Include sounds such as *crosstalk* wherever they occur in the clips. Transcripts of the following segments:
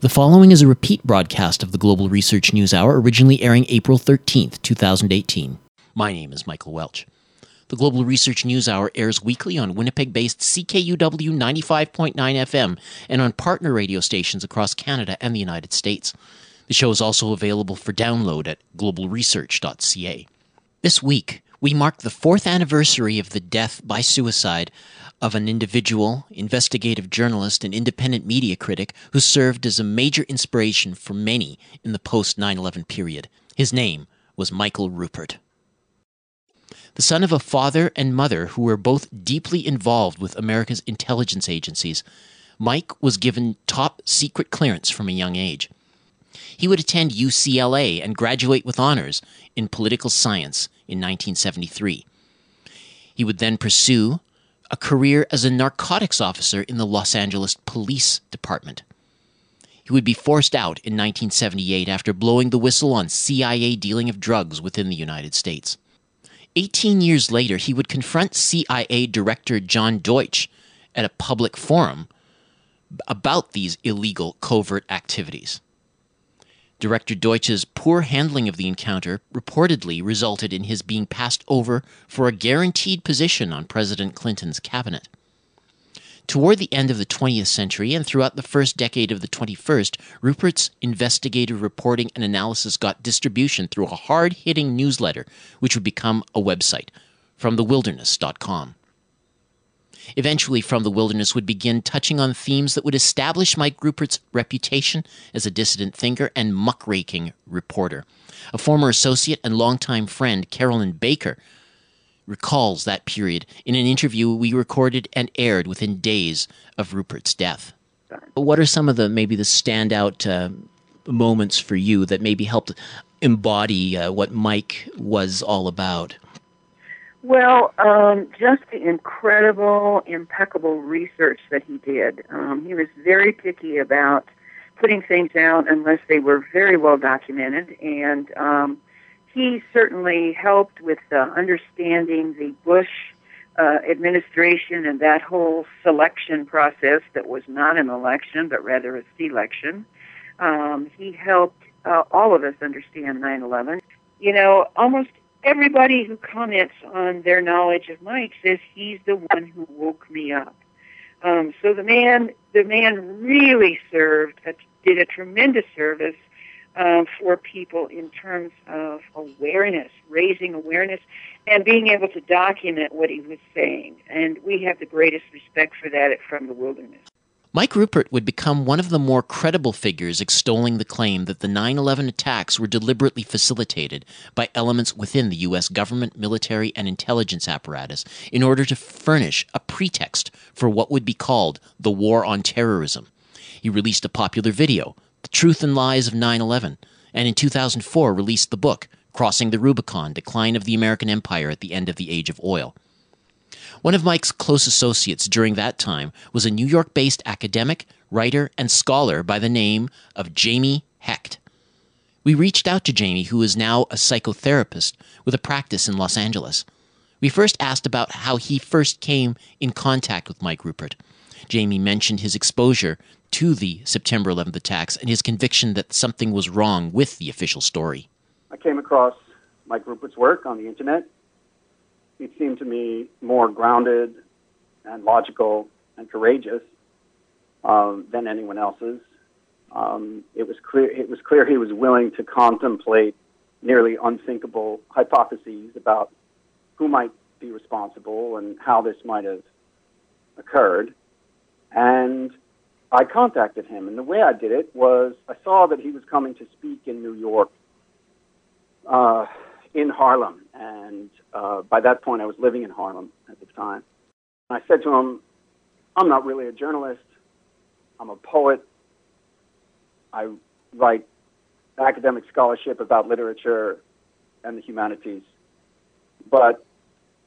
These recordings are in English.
The following is a repeat broadcast of the Global Research News Hour, originally airing April 13th, 2018. My name is Michael Welch. The Global Research News Hour airs weekly on Winnipeg based CKUW 95.9 FM and on partner radio stations across Canada and the United States. The show is also available for download at globalresearch.ca. This week, we mark the fourth anniversary of the death by suicide of an individual, investigative journalist, and independent media critic who served as a major inspiration for many in the post 9 11 period. His name was Michael Ruppert. The son of a father and mother who were both deeply involved with America's intelligence agencies, Mike was given top secret clearance from a young age. He would attend UCLA and graduate with honors in political science in 1973. He would then pursue a career as a narcotics officer in the Los Angeles Police Department. He would be forced out in 1978 after blowing the whistle on CIA dealing of drugs within the United States. 18 years later, he would confront CIA Director John Deutch at a public forum about these illegal covert activities. Director Deutch's poor handling of the encounter reportedly resulted in his being passed over for a guaranteed position on President Clinton's cabinet. Toward the end of the 20th century and throughout the first decade of the 21st, Ruppert's investigative reporting and analysis got distribution through a hard hitting newsletter, which would become a website, fromthewilderness.com. Eventually, From the Wilderness would begin touching on themes that would establish Mike Ruppert's reputation as a dissident thinker and muckraking reporter. A former associate and longtime friend, Carolyn Baker, recalls that period in an interview we recorded and aired within days of Ruppert's death. What are some of the maybe the standout uh, moments for you that maybe helped embody uh, what Mike was all about? Well, um, just the incredible, impeccable research that he did. Um, he was very picky about putting things out unless they were very well documented, and um, he certainly helped with uh, understanding the Bush uh, administration and that whole selection process that was not an election but rather a selection. Um, he helped uh, all of us understand 9 11. You know, almost everybody who comments on their knowledge of Mike says he's the one who woke me up. Um, so the man, the man really served, a, did a tremendous service um, for people in terms of awareness, raising awareness, and being able to document what he was saying. And we have the greatest respect for that From the Wilderness. Mike Ruppert would become one of the more credible figures extolling the claim that the 9 11 attacks were deliberately facilitated by elements within the U.S. government, military, and intelligence apparatus in order to furnish a pretext for what would be called the War on Terrorism. He released a popular video, The Truth and Lies of 9 11, and in 2004 released the book, Crossing the Rubicon Decline of the American Empire at the End of the Age of Oil. One of Mike's close associates during that time was a New York based academic, writer, and scholar by the name of Jamey Hecht. We reached out to Jamey, who is now a psychotherapist with a practice in Los Angeles. We first asked about how he first came in contact with Mike Ruppert. Jamie mentioned his exposure to the September 11th attacks and his conviction that something was wrong with the official story. I came across Mike Ruppert's work on the internet he seemed to me more grounded and logical and courageous um, than anyone else's. Um, it was clear it was clear he was willing to contemplate nearly unthinkable hypotheses about who might be responsible and how this might have occurred. And I contacted him, and the way I did it was I saw that he was coming to speak in New York uh, in Harlem, and uh, by that point, I was living in Harlem at the time. I said to him, I'm not really a journalist. I'm a poet. I write academic scholarship about literature and the humanities. But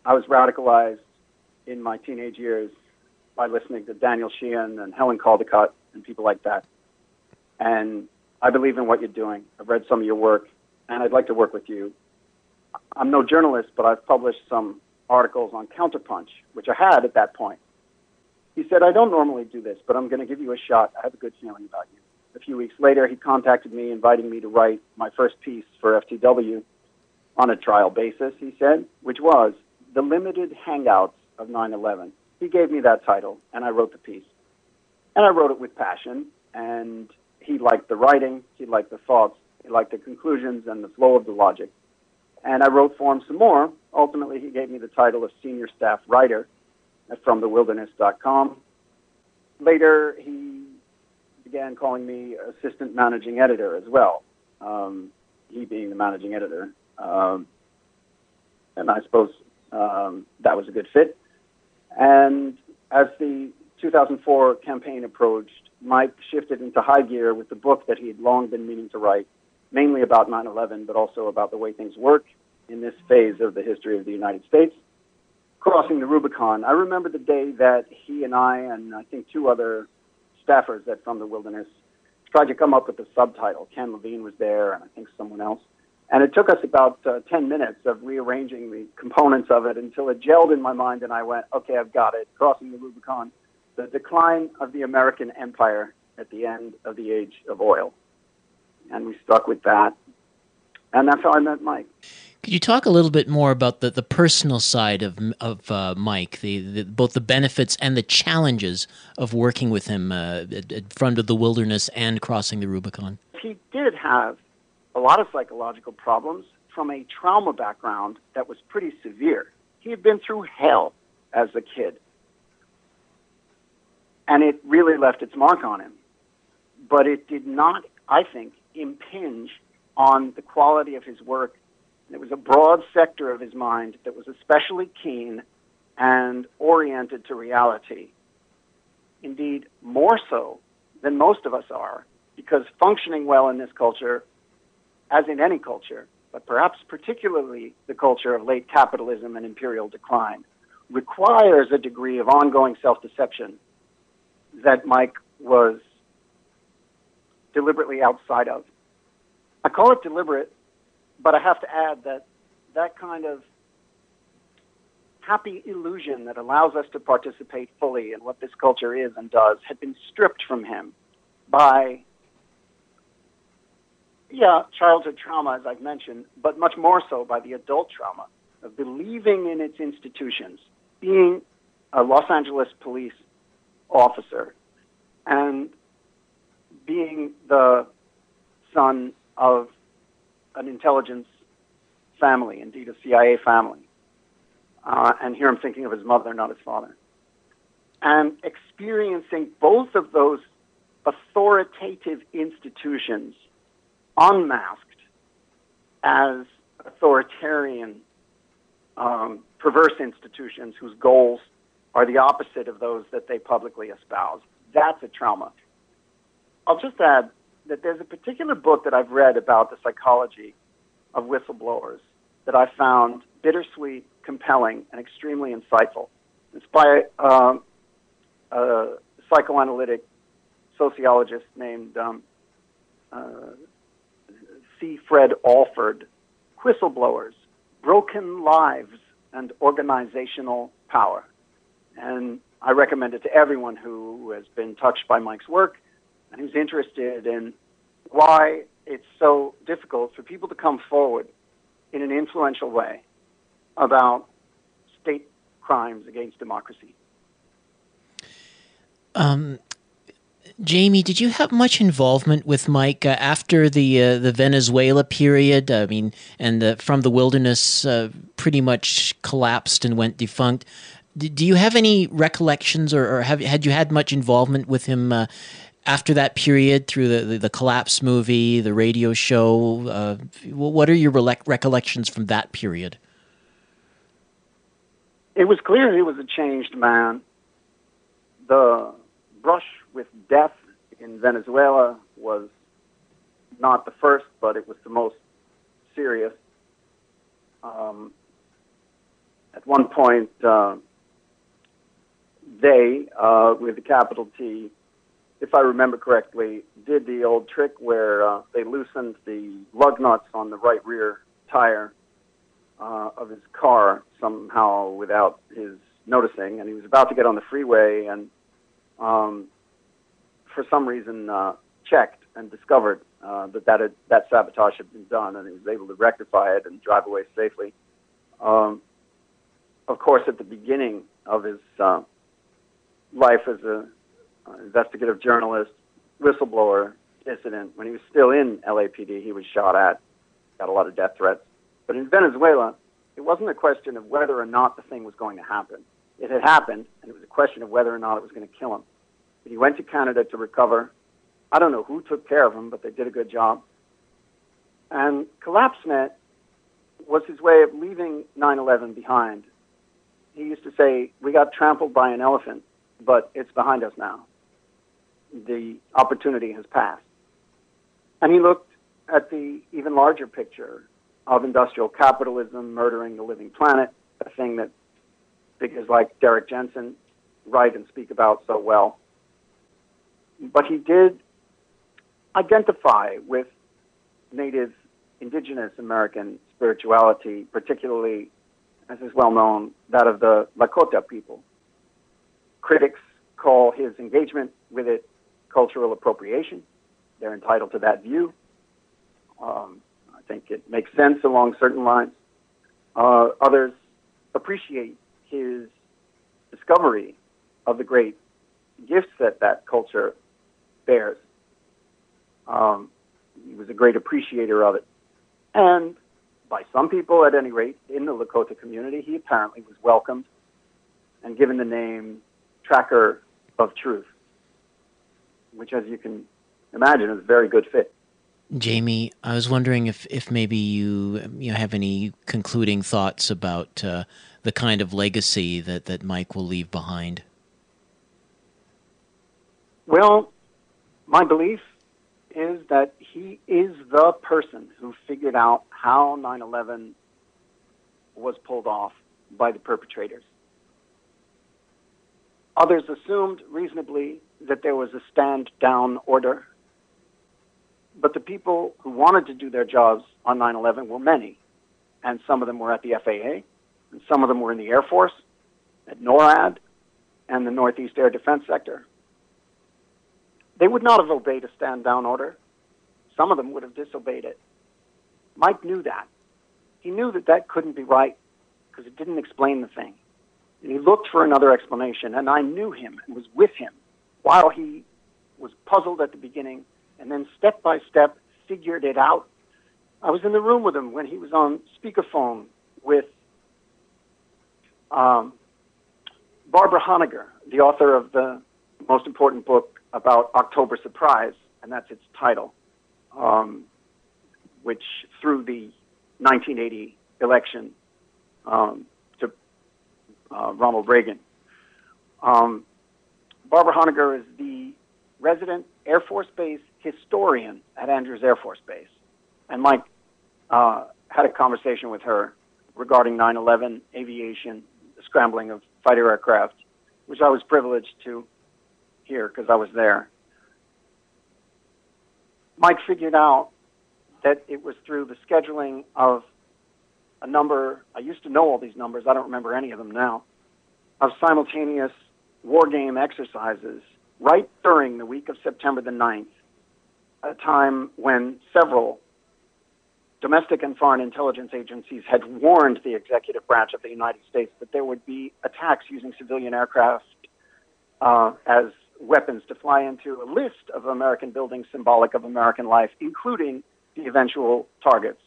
I was radicalized in my teenage years by listening to Daniel Sheehan and Helen Caldicott and people like that. And I believe in what you're doing. I've read some of your work, and I'd like to work with you I'm no journalist, but I've published some articles on Counterpunch, which I had at that point. He said, I don't normally do this, but I'm going to give you a shot. I have a good feeling about you. a few weeks later, he contacted me, inviting me to write my first piece for FTW on a trial basis, he said, which was The Limited Hangouts of 9 11. He gave me that title, and I wrote the piece. And I wrote it with passion, and he liked the writing, he liked the thoughts, he liked the conclusions and the flow of the logic. And I wrote for him some more. Ultimately, he gave me the title of senior staff writer at FromTheWilderness.com. Later, he began calling me assistant managing editor as well, um, he being the managing editor. Um, and I suppose um, that was a good fit. And as the 2004 campaign approached, Mike shifted into high gear with the book that he had long been meaning to write, mainly about 9 11, but also about the way things work in this phase of the history of the United States, crossing the Rubicon. I remember the day that he and I, and I think two other staffers at From the Wilderness, tried to come up with the subtitle. Ken Levine was there, and I think someone else. And it took us about uh, 10 minutes of rearranging the components of it until it gelled in my mind, and I went, okay, I've got it. Crossing the Rubicon, the decline of the American empire at the end of the age of oil. And we stuck with that. And that's how I met Mike. Could you talk a little bit more about the, the personal side of of uh, Mike, the, the, both the benefits and the challenges of working with him uh, at, at front of the wilderness and crossing the Rubicon? He did have a lot of psychological problems from a trauma background that was pretty severe. He had been through hell as a kid, and it really left its mark on him. But it did not, I think, impinge on the quality of his work it was a broad sector of his mind that was especially keen and oriented to reality. Indeed, more so than most of us are, because functioning well in this culture, as in any culture, but perhaps particularly the culture of late capitalism and imperial decline, requires a degree of ongoing self deception that Mike was deliberately outside of. I call it deliberate but I have to add that that kind of happy illusion that allows us to participate fully in what this culture is and does had been stripped from him by, yeah, childhood trauma, as I've mentioned, but much more so by the adult trauma of believing in its institutions, being a Los Angeles police officer, and being the son of an intelligence family, indeed a CIA family. Uh, and here I'm thinking of his mother, not his father. And experiencing both of those authoritative institutions unmasked as authoritarian, um, perverse institutions whose goals are the opposite of those that they publicly espouse. That's a trauma. I'll just add that there's a particular book that I've read about the psychology of whistleblowers that I found bittersweet, compelling, and extremely insightful. It's by um, a psychoanalytic sociologist named um, uh, C. Fred Alford. Whistleblowers, Broken Lives, and Organizational Power. And I recommend it to everyone who has been touched by Mike's work and who's interested in why it's so difficult for people to come forward in an influential way about state crimes against democracy. Um, Jamey, did you have much involvement with Mike uh, after the uh, the Venezuela period? I mean, and the, from the wilderness uh, pretty much collapsed and went defunct. D- do you have any recollections, or, or, have had you had much involvement with him uh, after that period through the, the, the, collapse movie the radio show uh, what are your recollections from that period? It was clear he was a changed man. The brush with death in venezuela was not the first but it was the most serious. Um, at one point uh, they uh, with the capital t if I remember correctly, did the old trick where uh, they loosened the lug nuts on the right rear tire uh, of his car somehow without his noticing, and he was about to get on the freeway and, um, for some reason, uh, checked and discovered uh, that that, had, that sabotage had been done, and he was able to rectify it and drive away safely. Um, of course, at the beginning of his uh, life as uh, investigative journalist, whistleblower, dissident, when he was still in LAPD, he was shot at, got a lot of death threats. But in Venezuela, it wasn't a question of whether or not the thing was going to happen. It had happened, and it was a question of whether or not it was going to kill him. But he went to Canada to recover. I don't know who took care of him, but they did a good job. And CollapseNet was his way of leaving 9 11 behind. He used to say, We got trampled by an elephant, but it's behind us now. The opportunity has passed. And he looked at the even larger picture of industrial capitalism murdering the living planet, a thing that figures like Derrick Jensen write and speak about so well. But he did identify with native indigenous American spirituality, particularly, as is well known, that of the Lakota people. Critics call his engagement with it cultural appropriation. They're entitled to that view. Um, I think it makes sense along certain lines. Uh, others appreciate his discovery of the great gifts that that culture bears. Um, he was a great appreciator of it. And by some people, at any rate, in the Lakota community, he apparently was welcomed and given the name Tracker of Truth, which, as you can imagine, is a very good fit. Jamey, I was wondering if, if maybe you you have any concluding thoughts about uh, the kind of legacy that, that Mike will leave behind. Well, my belief is that he is the person who figured out how 9 11 was pulled off by the perpetrators. Others assumed reasonably that there was a stand down order but the people who wanted to do their jobs on 9 11 were many. And some of them were at the FAA, and some of them were in the Air Force, at NORAD, and the Northeast Air Defense Sector. They would not have obeyed a stand down order. Some of them would have disobeyed it. Mike knew that. He knew that that couldn't be right because it didn't explain the thing. And he looked for another explanation, and I knew him and was with him while he was puzzled at the beginning and then step by step figured it out. I was in the room with him when he was on speakerphone with um, Barbara Honegger, the author of the most important book about October Surprise, and that's its title, um, which threw the 1980 election um, to uh, Ronald Reagan. Um, Barbara Honegger is the resident Air Force Base historian at Andrews Air Force Base. And Mike uh, had a conversation with her regarding 9 11 aviation, scrambling of fighter aircraft, which I was privileged to hear because I was there. Mike figured out that it was through the scheduling of a number, I used to know all these numbers, I don't remember any of them now, of simultaneous war game exercises right during the week of September the 9th a time when several domestic and foreign intelligence agencies had warned the executive branch of the United States that there would be attacks using civilian aircraft uh, as weapons to fly into a list of American buildings symbolic of American life, including the eventual targets.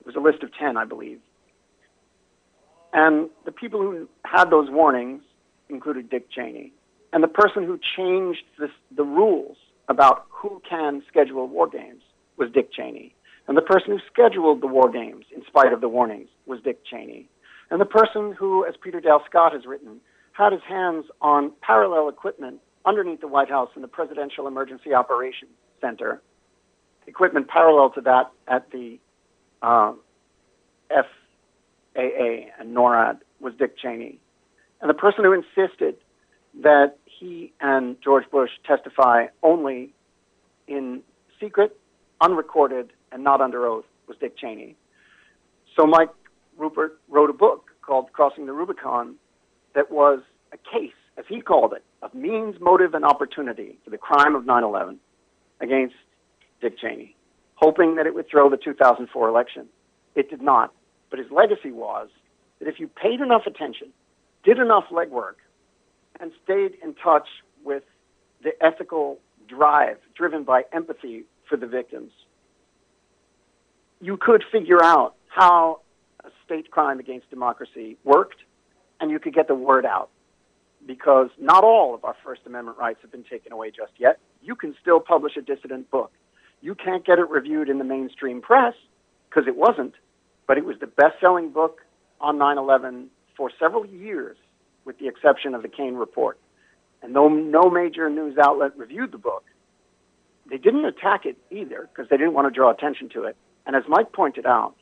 It was a list of 10, I believe. And the people who had those warnings included Dick Cheney. And the person who changed this, the rules about who can schedule war games was Dick Cheney. And the person who scheduled the war games, in spite of the warnings, was Dick Cheney. And the person who, as Peter Dale Scott has written, had his hands on parallel equipment underneath the White House in the Presidential Emergency Operations Center, equipment parallel to that at the uh, FAA and NORAD was Dick Cheney. And the person who insisted that he and George Bush testify only in secret, unrecorded, and not under oath was Dick Cheney. So Mike Ruppert wrote a book called Crossing the Rubicon that was a case, as he called it, of means, motive, and opportunity for the crime of 9 11 against Dick Cheney, hoping that it would throw the 2004 election. It did not. But his legacy was that if you paid enough attention, did enough legwork, and stayed in touch with the ethical drive driven by empathy for the victims, you could figure out how a state crime against democracy worked and you could get the word out. Because not all of our First Amendment rights have been taken away just yet. You can still publish a dissident book. You can't get it reviewed in the mainstream press because it wasn't, but it was the best selling book on 9 11 for several years, with the exception of the Kean Report. And though no major news outlet reviewed the book, they didn't attack it either because they didn't want to draw attention to it. And as Mike pointed out,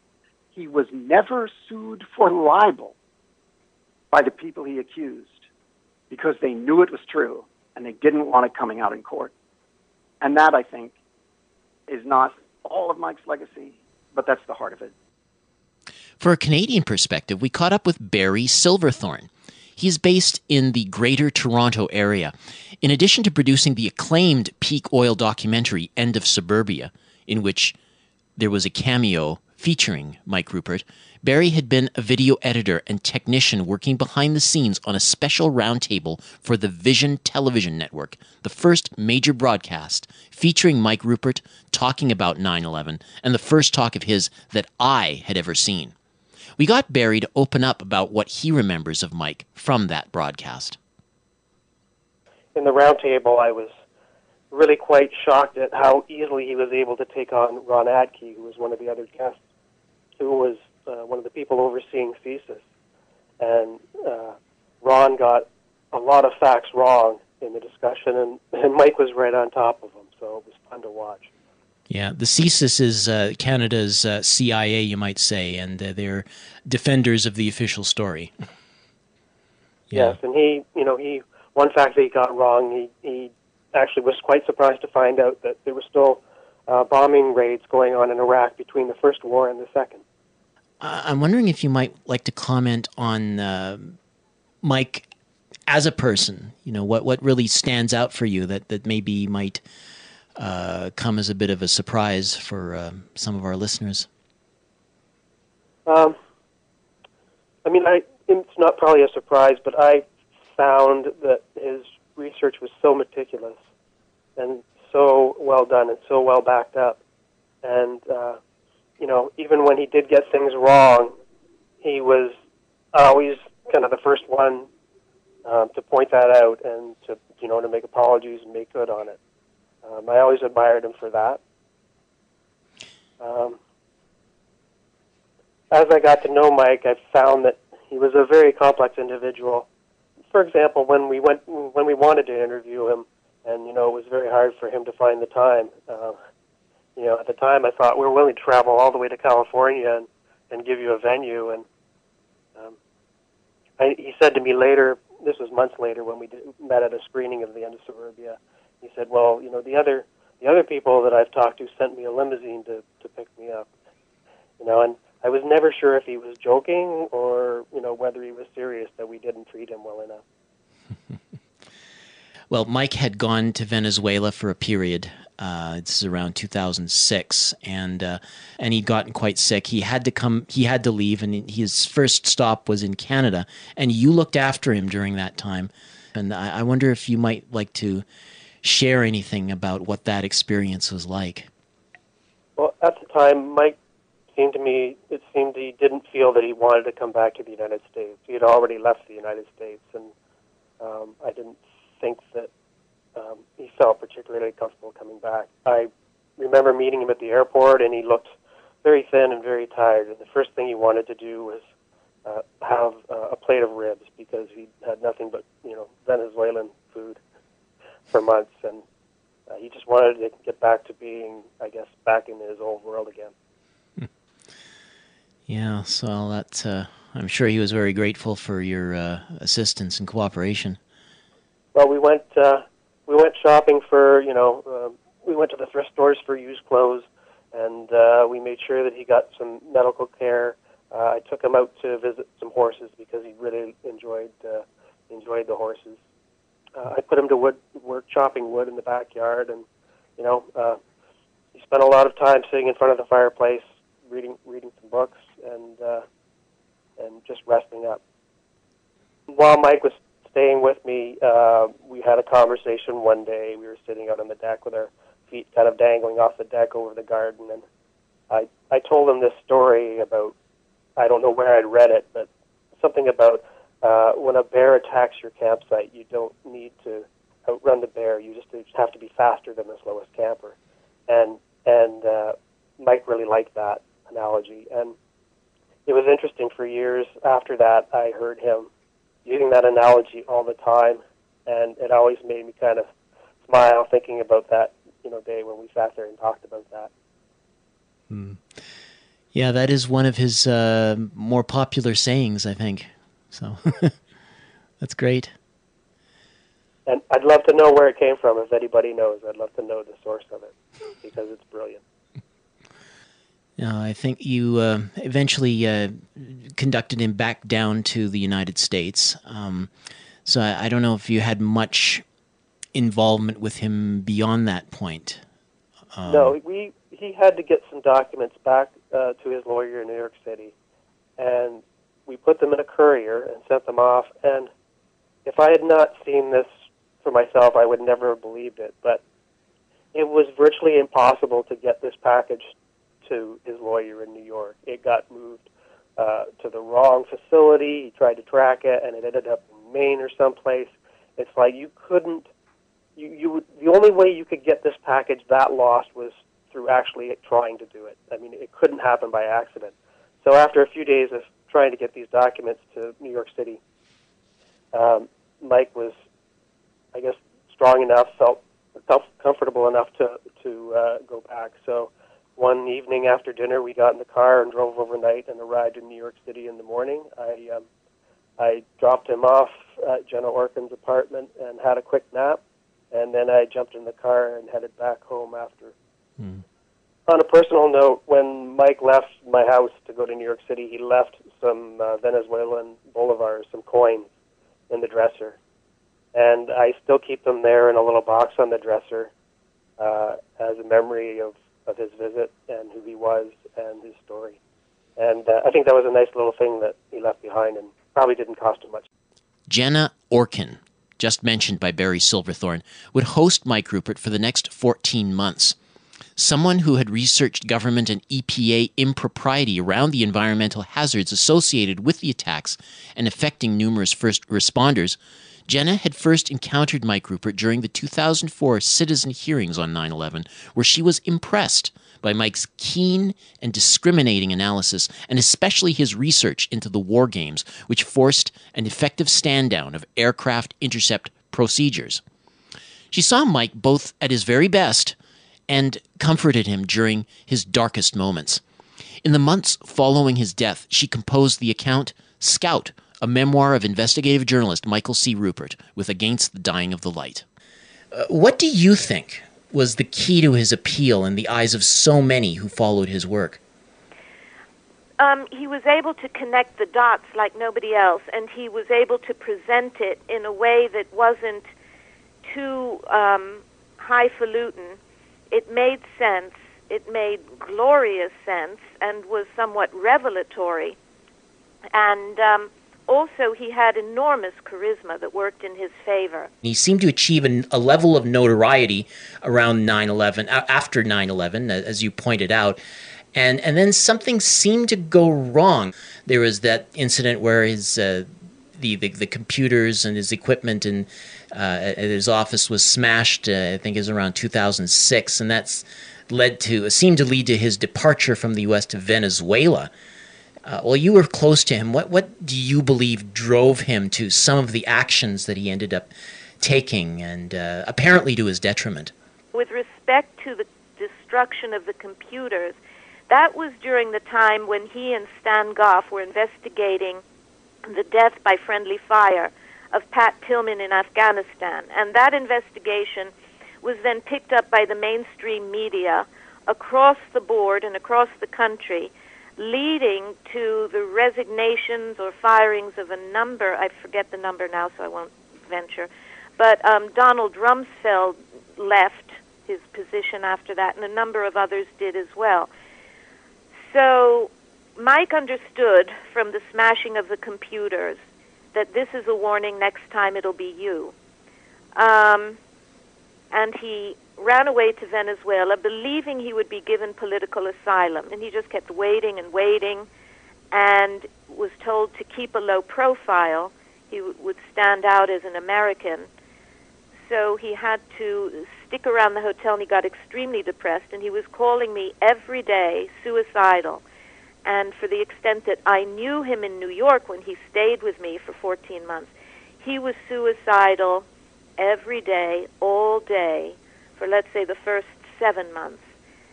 he was never sued for libel by the people he accused because they knew it was true and they didn't want it coming out in court. And that, I think, is not all of Mike's legacy, but that's the heart of it. For a Canadian perspective, we caught up with Barry Silverthorn. He's based in the Greater Toronto area. In addition to producing the acclaimed peak oil documentary End of Suburbia, in which there was a cameo featuring Mike Ruppert, Barry had been a video editor and technician working behind the scenes on a special roundtable for the Vision Television Network, the first major broadcast featuring Mike Ruppert talking about 9 11 and the first talk of his that I had ever seen. We got Barry to open up about what he remembers of Mike from that broadcast. In the roundtable, I was really quite shocked at how easily he was able to take on Ron Atkey, who was one of the other guests, who was uh, one of the people overseeing CSIS. And uh, Ron got a lot of facts wrong in the discussion, and, *laughs* and Mike was right on top of them, so it was fun to watch. Yeah, the CSIS is uh, Canada's uh, CIA, you might say, and uh, they're defenders of the official story. yeah. Yes, and he, you know, he one fact that he got wrong, he he actually was quite surprised to find out that there were still uh, bombing raids going on in Iraq between the first war and the second. I'm wondering if you might like to comment on uh, Mike as a person. You know, what what really stands out for you that that maybe might uh, come as a bit of a surprise for uh, some of our listeners. Um, I mean, I it's not probably a surprise, but I found that his research was so meticulous and so well done and so well backed up, and uh, you know, even when he did get things wrong, he was always kind of the first one um, to point that out and to you know to make apologies and make good on it. Um, I always admired him for that. Um, as I got to know Mike, I found that he was a very complex individual. For example, when we went when we wanted to interview him, and you know it was very hard for him to find the time. Uh, you know, at the time I thought we were willing to travel all the way to California and, and give you a venue. And um, I, he said to me later, this was months later when we did, met at a screening of the end of Suburbia. He said, "Well, you know, the other the other people that I've talked to sent me a limousine to to pick me up." You know, and I was never sure if he was joking or you know whether he was serious that we didn't treat him well enough. *laughs* well, Mike had gone to Venezuela for a period uh, this is around 2006, and uh, and he'd gotten quite sick. He had to come. He had to leave, and his first stop was in Canada. And you looked after him during that time. And I, I wonder if you might like to share anything about what that experience was like. Well, at the time, Mike seemed to me it seemed he didn't feel that he wanted to come back to the United States. He had already left the United States, and um, I didn't think that um, he felt particularly comfortable coming back. I remember meeting him at the airport, and he looked very thin and very tired. And the first thing he wanted to do was uh, have uh, a plate of ribs because he had nothing but you know Venezuelan food for months, and uh, he just wanted to get back to being, I guess, back in his old world again. Yeah, so that uh, I'm sure he was very grateful for your uh, assistance and cooperation. Well, we went uh, we went shopping for you know uh, we went to the thrift stores for used clothes, and uh, we made sure that he got some medical care. Uh, I took him out to visit some horses because he really enjoyed uh, enjoyed the horses. Uh, I put him to wood work chopping wood in the backyard, and you know uh, he spent a lot of time sitting in front of the fireplace, reading reading some books, and uh, and just resting up. While Mike was staying with me, uh, we had a conversation one day. We were sitting out on the deck with our feet kind of dangling off the deck over the garden, and I I told him this story about I don't know where I'd read it, but something about uh, when a bear attacks your campsite, you don't need to outrun the bear. You just have to be faster than the slowest camper, and and uh, Mike really liked that analogy, and it was interesting for years after that. I heard him using that analogy all the time, and it always made me kind of smile thinking about that you know day when we sat there and talked about that. Hmm. Yeah, that is one of his uh, more popular sayings, I think. So *laughs* that's great. And I'd love to know where it came from. If anybody knows, I'd love to know the source of it because it's brilliant. Uh, I think you uh, eventually uh, conducted him back down to the United States. Um, so I, I, don't know if you had much involvement with him beyond that point. Um, no, we he had to get some documents back uh, to his lawyer in New York City, and we put them in a courier and sent them off. And if I had not seen this for myself, I would never have believed it. But it was virtually impossible to get this package to his lawyer in New York. It got moved uh, to the wrong facility. He tried to track it, and it ended up in Maine or someplace. It's like you couldn't. You, you would, the only way you could get this package that lost was through actually trying to do it. I mean, it couldn't happen by accident. So after a few days of trying to get these documents to New York City, um, Mike was, I guess, strong enough, felt, comfortable enough to to uh, go back. So one evening after dinner, we got in the car and drove overnight and arrived in New York City in the morning. I um, I dropped him off at Jenna Orkin's apartment and had a quick nap, and then I jumped in the car and headed back home after. Mm. On a personal note, when Mike left my house to go to New York City, he left some uh, Venezuelan bolivars, some coins, in the dresser, and I still keep them there in a little box on the dresser uh, as a memory of of his visit and who he was and his story. And uh, I think that was a nice little thing that he left behind and probably didn't cost him much. Jenna Orkin, just mentioned by Barry Silverthorn, would host Mike Ruppert for the next 14 months. Someone who had researched government and EPA impropriety around the environmental hazards associated with the attacks and affecting numerous first responders Jenna had first encountered Mike Ruppert during the 2004 citizen hearings on 9 11, where she was impressed by Mike's keen and discriminating analysis, and especially his research into the war games, which forced an effective stand down of aircraft intercept procedures. She saw Mike both at his very best and comforted him during his darkest moments. In the months following his death, she composed the account Scout a memoir of investigative journalist Michael C. Ruppert, with Against the Dying of the Light. Uh, what do you think was the key to his appeal in the eyes of so many who followed his work? Um, he was able to connect the dots like nobody else, and he was able to present it in a way that wasn't too um, highfalutin. It made sense, it made glorious sense, and was somewhat revelatory. And um, also he had enormous charisma that worked in his favor. He seemed to achieve an, a level of notoriety around 9/11 after 9/11 as you pointed out. And and then something seemed to go wrong. There was that incident where his uh, the, the, the computers and his equipment and uh, his office was smashed. Uh, I think it was around 2006, and that's led to seemed to lead to his departure from the U.S. to Venezuela. Uh, well, you were close to him. What what do you believe drove him to some of the actions that he ended up taking, and uh, apparently to his detriment? With respect to the destruction of the computers, that was during the time when he and Stan Goff were investigating the death by friendly fire of Pat Tillman in Afghanistan, and that investigation was then picked up by the mainstream media across the board and across the country leading to the resignations or firings of a number, I forget the number now, so I won't venture, but um, Donald Rumsfeld left his position after that, and a number of others did as well. So Mike understood from the smashing of the computers that this is a warning next time it'll be you. Um, and he ran away to Venezuela believing he would be given political asylum. And he just kept waiting and waiting and was told to keep a low profile. He w- would stand out as an American. So he had to stick around the hotel and he got extremely depressed and he was calling me every day suicidal. And for the extent that I knew him in New York when he stayed with me for 14 months, he was suicidal every day, all day, for let's say the first seven months.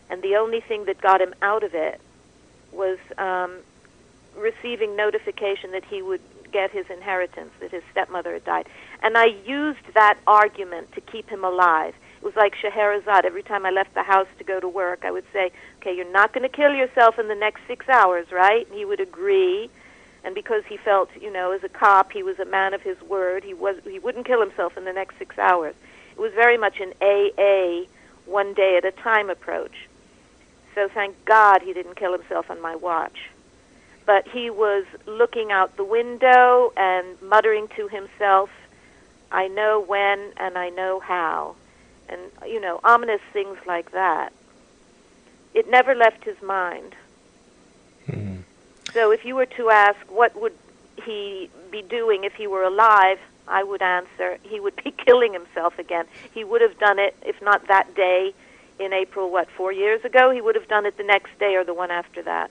And the only thing that got him out of it was um, receiving notification that he would get his inheritance, that his stepmother had died. And I used that argument to keep him alive. It was like Scheherazade. Every time I left the house to go to work, I would say, okay, you're not going to kill yourself in the next six hours, right? And he would agree. And because he felt, you know, as a cop, he was a man of his word. He was he wouldn't kill himself in the next six hours. It was very much an AA, one day at a time approach. So thank God he didn't kill himself on my watch but he was looking out the window and muttering to himself, I know when and I know how. And, you know, ominous things like that. It never left his mind. Mm-hmm. So if you were to ask what would he be doing if he were alive, I would answer he would be *laughs* killing himself again. He would have done it, if not that day in April, what, four years ago? He would have done it the next day or the one after that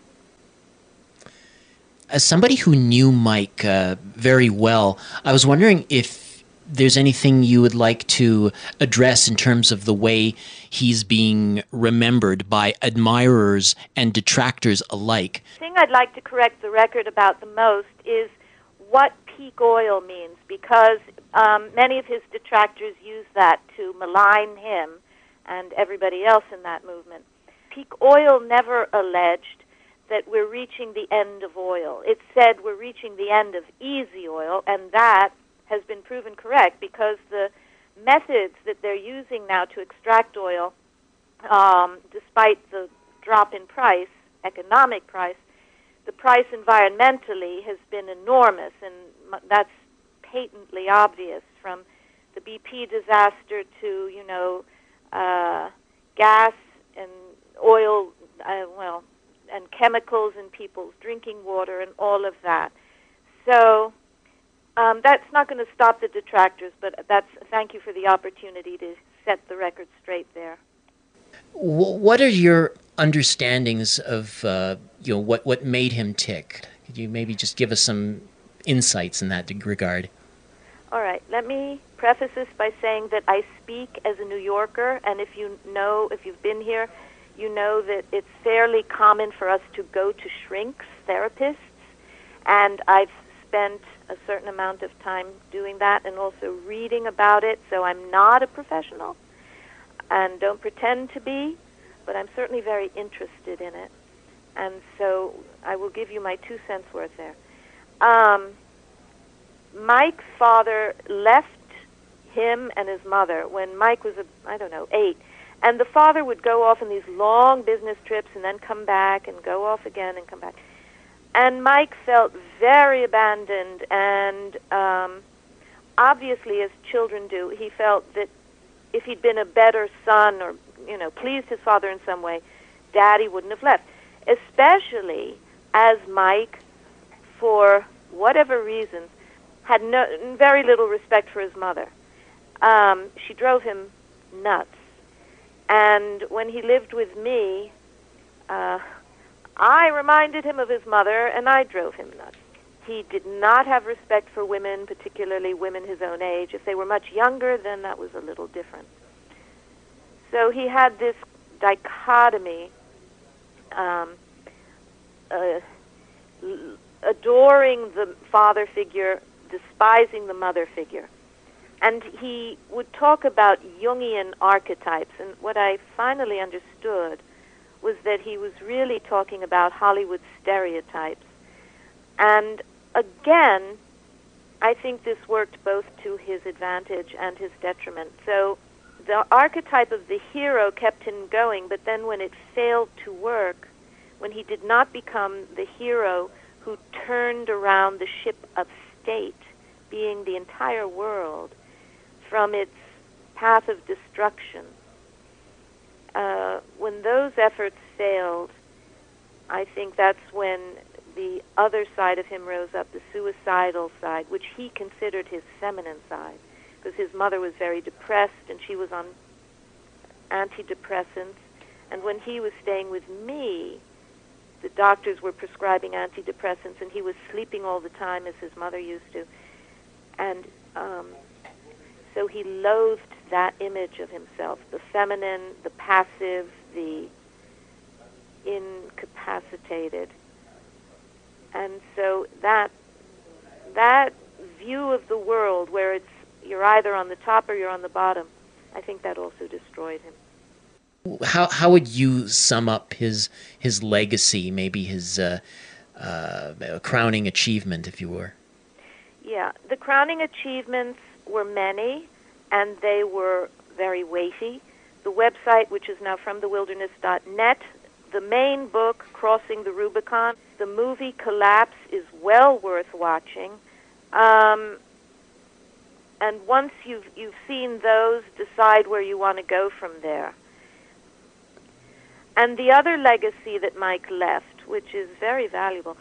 as somebody who knew Mike uh, very well, I was wondering if there's anything you would like to address in terms of the way he's being remembered by admirers and detractors alike. The thing I'd like to correct the record about the most is what peak oil means, because um, many of his detractors use that to malign him and everybody else in that movement. Peak oil never alleged that we're reaching the end of oil. It said we're reaching the end of easy oil, and that has been proven correct because the methods that they're using now to extract oil, um, despite the drop in price, economic price, the price environmentally has been enormous, and that's patently obvious from the BP disaster to you know uh, gas and oil. Uh, well, and chemicals in people's drinking water and all of that. So um, that's not going to stop the detractors, but that's thank you for the opportunity to set the record straight there. What are your understandings of uh, you know what what made him tick? Could you maybe just give us some insights in that regard? All right. Let me preface this by saying that I speak as a New Yorker, and if you know, if you've been here, you know that it's fairly common for us to go to shrinks, therapists, and I've spent a certain amount of time doing that and also reading about it, so I'm not a professional and don't pretend to be, but I'm certainly very interested in it. And so I will give you my two cents worth there. Um, Mike's father left him and his mother when Mike was, a, I don't know, eight and the father would go off on these long business trips and then come back and go off again and come back. And Mike felt very abandoned, and um, obviously, as children do, he felt that if he'd been a better son or you know pleased his father in some way, Daddy wouldn't have left. Especially as Mike, for whatever reasons, had no, very little respect for his mother. Um, she drove him nuts. And when he lived with me, uh, I reminded him of his mother, and I drove him nuts. He did not have respect for women, particularly women his own age. If they were much younger, then that was a little different. So he had this dichotomy, um, uh, adoring the father figure, despising the mother figure and he would talk about Jungian archetypes. And what I finally understood was that he was really talking about Hollywood stereotypes. And again, I think this worked both to his advantage and his detriment. So the archetype of the hero kept him going, but then when it failed to work, when he did not become the hero who turned around the ship of state, being the entire world, from its path of destruction, uh, when those efforts failed, I think that's when the other side of him rose up, the suicidal side, which he considered his feminine side, because his mother was very depressed and she was on antidepressants. And when he was staying with me, the doctors were prescribing antidepressants, and he was sleeping all the time as his mother used to. And um, so he loathed that image of himself the feminine, the passive, the incapacitated. And so that that view of the world where it's you're either on the top or you're on the bottom, I think that also destroyed him. How how would you sum up his his legacy, maybe his uh, uh, crowning achievement, if you were? Yeah, the crowning achievements were many, and they were very weighty. The website, which is now from thewilderness.net, the main book, Crossing the Rubicon, the movie Collapse is well worth watching. Um, and once you've you've seen those, decide where you want to go from there. And the other legacy that Mike left, which is very valuable,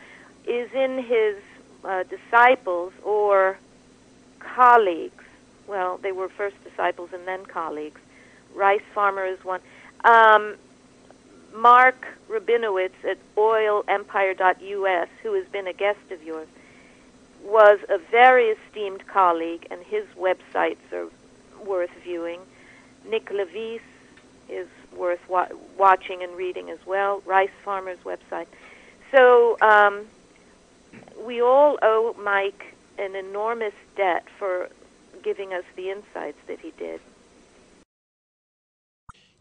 is in his uh, disciples or colleagues. Well, they were first disciples and then colleagues. Rice Farmer is one. Um, Mark Robinowitz at oilempire.us, who has been a guest of yours, was a very esteemed colleague, and his websites are worth viewing. Nick Levis is worth wa- watching and reading as well. Rice Farmer's website. So um, we all owe Mike an enormous debt for giving us the insights that he did.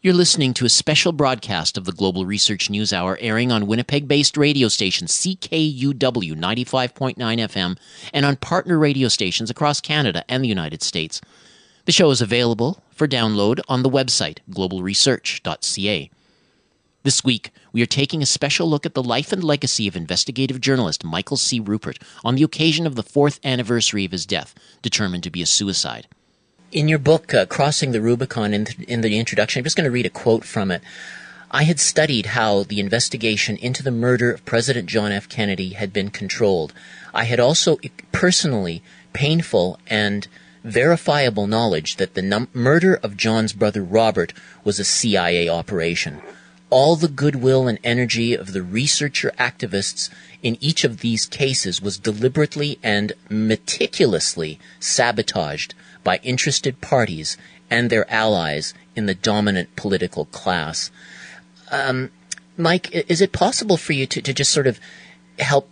You're listening to a special broadcast of the Global Research News Hour airing on Winnipeg based radio station CKUW 95.9 FM and on partner radio stations across Canada and the United States. The show is available for download on the website globalresearch.ca. This week, we are taking a special look at the life and legacy of investigative journalist Michael C. Ruppert on the occasion of the fourth anniversary of his death, determined to be a suicide. In your book, uh, Crossing the Rubicon, in, th- in the introduction, I'm just going to read a quote from it. I had studied how the investigation into the murder of President John F. Kennedy had been controlled. I had also personally painful and verifiable knowledge that the num- murder of John's brother Robert was a CIA operation. All the goodwill and energy of the researcher activists in each of these cases was deliberately and meticulously sabotaged by interested parties and their allies in the dominant political class. Um, Mike, is it possible for you to, to just sort of help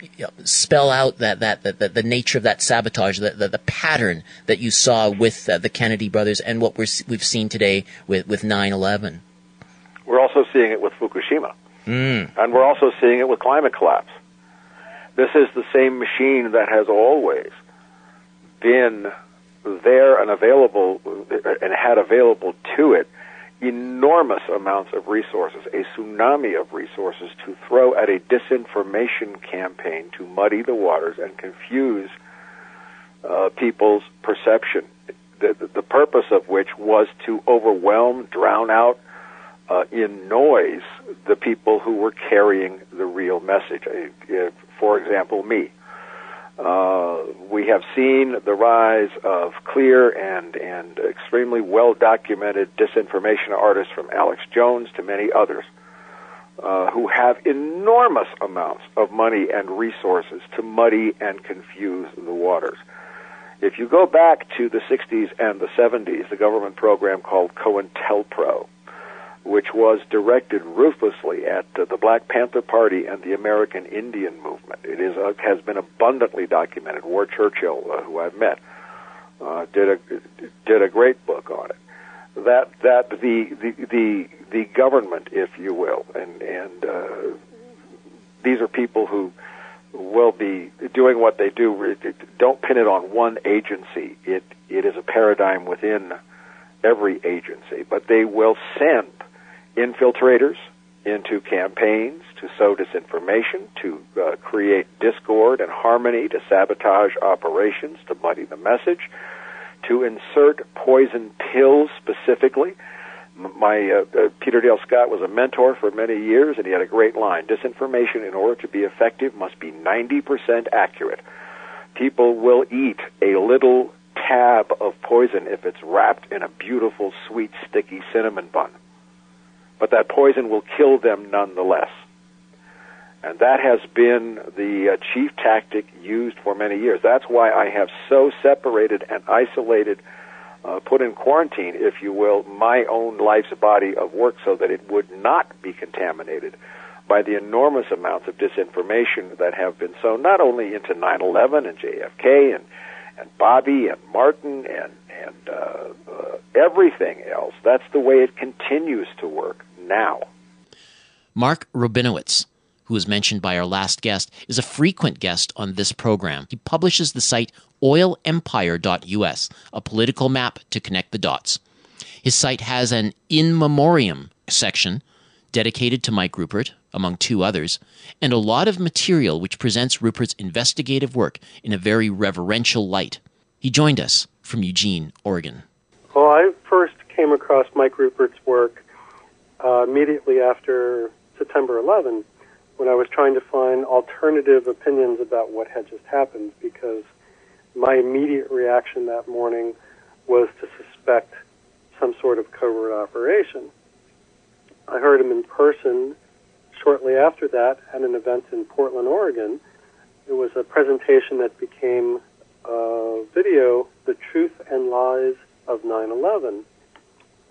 you know, spell out that, that, that, that, the nature of that sabotage, the, the, the pattern that you saw with uh, the Kennedy brothers and what we're, we've seen today with, with 9-11? We're also seeing it with Fukushima. Mm. And we're also seeing it with climate collapse. This is the same machine that has always been there and available and had available to it enormous amounts of resources, a tsunami of resources to throw at a disinformation campaign to muddy the waters and confuse uh, people's perception. The, the, the, purpose of which was to overwhelm, drown out uh, in noise the people who were carrying the real message. Uh, for example, me. Uh, we have seen the rise of clear and and extremely well documented disinformation artists from Alex Jones to many others uh, who have enormous amounts of money and resources to muddy and confuse the waters. If you go back to the 60s and the 70s, the government program called COINTELPRO, which was directed ruthlessly at uh, the Black Panther Party and the American Indian movement. It is uh, has been abundantly documented. Ward Churchill, uh, who I've met, uh, did a did a great book on it. That that the the the, the government, if you will, and and uh, these are people who will be doing what they do. Don't pin it on one agency. It it is a paradigm within every agency, but they will send infiltrators into campaigns to sow disinformation, to uh, create discord and harmony, to sabotage operations, to muddy the message, to insert poison pills specifically. My uh, uh, Peter Dale Scott was a mentor for many years, and he had a great line: "Disinformation, in order to be effective, must be 90% accurate." People will eat a little tab of poison if it's wrapped in a beautiful, sweet, sticky cinnamon bun but that poison will kill them nonetheless. And that has been the uh, chief tactic used for many years. That's why I have so separated and isolated, uh, put in quarantine, if you will, my own life's body of work so that it would not be contaminated by the enormous amounts of disinformation that have been sown not only into 9/11 and JFK and and Bobby and Martin and and uh, uh, everything else. That's the way it continues to work now. Mark Robinowitz, who was mentioned by our last guest, is a frequent guest on this program. He publishes the site oilempire.us, a political map to connect the dots. His site has an in memoriam section dedicated to Mike Ruppert, among two others, and a lot of material which presents Ruppert's investigative work in a very reverential light. He joined us from Eugene, Oregon. Well, I first came across Mike Ruppert's work uh, immediately after September 11 when I was trying to find alternative opinions about what had just happened because my immediate reaction that morning was to suspect some sort of covert operation. I heard him in person shortly after that at an event in Portland, Oregon. It was a presentation that became a video, The Truth and Lies of 9 11.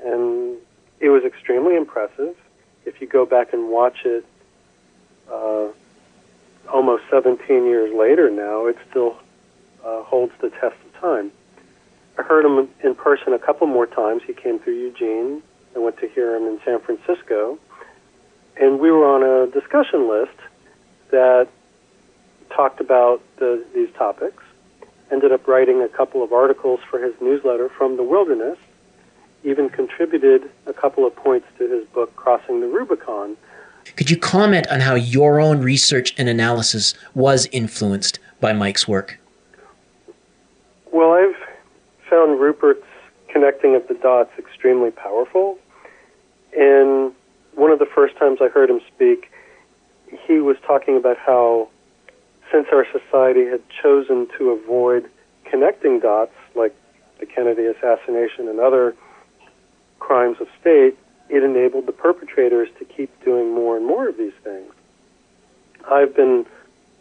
And it was extremely impressive. If you go back and watch it uh, almost 17 years later now, it still uh, holds the test of time. I heard him in person a couple more times. He came through Eugene. I went to hear him in San Francisco. And we were on a discussion list that talked about the, these topics. Ended up writing a couple of articles for his newsletter from the wilderness even contributed a couple of points to his book, Crossing the Rubicon. Could you comment on how your own research and analysis was influenced by Mike's work? Well, I've found Ruppert's connecting of the dots extremely powerful. And one of the first times I heard him speak, he was talking about how, since our society had chosen to avoid connecting dots, like the Kennedy assassination and other crimes of state, it enabled the perpetrators to keep doing more and more of these things. I've been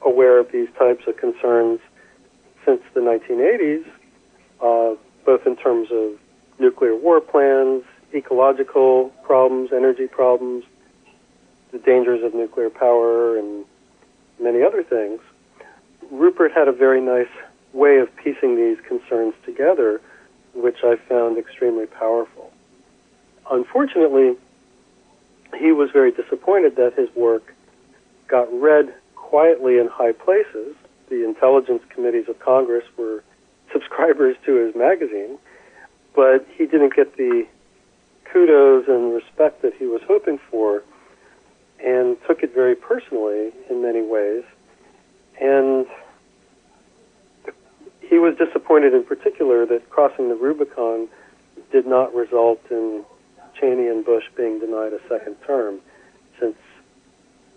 aware of these types of concerns since the 1980s, uh, both in terms of nuclear war plans, ecological problems, energy problems, the dangers of nuclear power, and many other things. Ruppert had a very nice way of piecing these concerns together, which I found extremely powerful unfortunately, he was very disappointed that his work got read quietly in high places. The intelligence committees of Congress were *laughs* subscribers to his magazine, but he didn't get the kudos and respect that he was hoping for and took it very personally in many ways. And he was disappointed in particular that crossing the Rubicon did not result in Cheney and Bush being denied a second term, since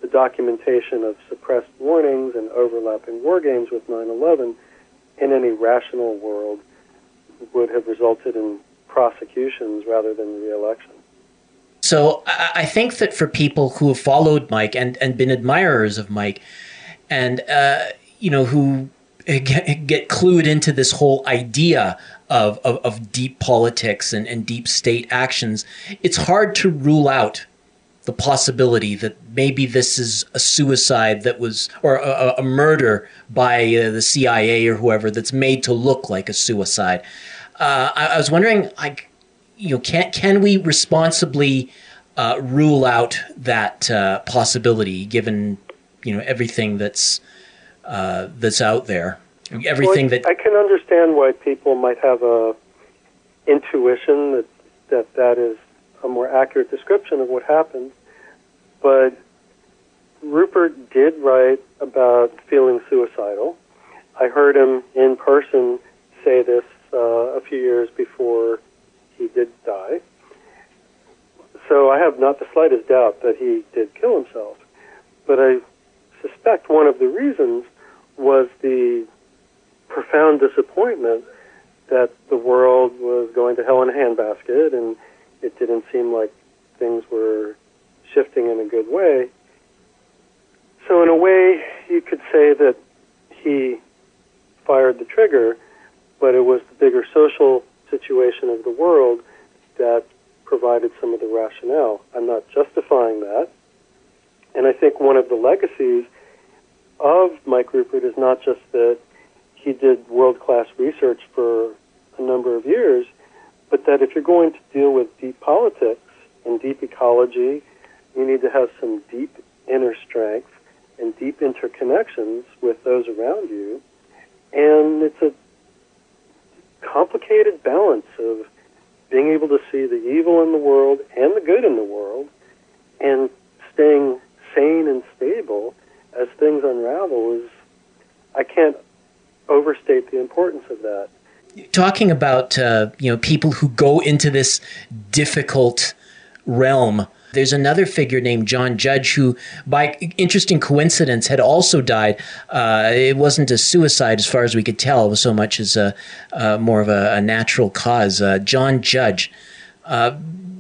the documentation of suppressed warnings and overlapping war games with 9 11 in any rational world would have resulted in prosecutions rather than reelection. So I think that for people who have followed Mike and, and been admirers of Mike, and uh, you know who *laughs* get, get clued into this whole idea of, of, of deep politics and, and deep state actions, it's hard to rule out the possibility that maybe this is a suicide that was, or a, a murder by uh, the CIA or whoever that's made to look like a suicide. Uh, I, I, was wondering, like, you know, can can we responsibly uh, rule out that uh, possibility, given you know everything that's uh, that's out there? Everything well, that I can understand why people might have a intuition that that that is a more accurate description of what happened. But Ruppert did write about feeling suicidal. I heard him in person say this uh, a few years before he did die. So I have not the slightest doubt that he did kill himself. But I suspect one of the reasons was the profound disappointment that the world was going to hell in a handbasket and it didn't seem like things were shifting in a good way. So, in a way, you could say that he fired the trigger, but it was the bigger social situation of the world that provided some of the rationale. I'm not justifying that. And I think one of the legacies of Mike Ruppert is not just that he did world class research for a number of years, but that if you're going to deal with deep politics and deep ecology, you need to have some deep inner strength and deep interconnections with those around you. And it's a complicated balance of being able to see the evil in the world and the good in the world and staying sane and stable as things unravel is I can't overstate the importance of that. Talking about uh, you know people who go into this difficult realm there's another figure named John Judge who, by interesting coincidence, had also died. Uh, it wasn't a suicide, as far as we could tell, it was so much as a, uh, more of a, a natural cause. Uh, John Judge.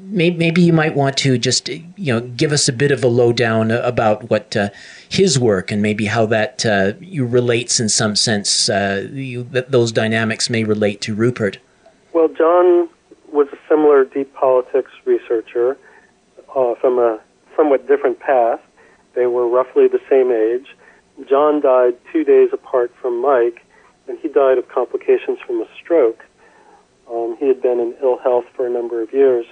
Uh, maybe, you might want to just you know give us a bit of a lowdown about what uh, his work and maybe how that uh, you relates in some sense. You, that those dynamics may relate to Ruppert. Well, John was a similar deep politics researcher uh, from a somewhat different path. They were roughly the same age. John died two days apart from Mike, and he died of complications from a stroke. Um, he had been in ill health for a number of years,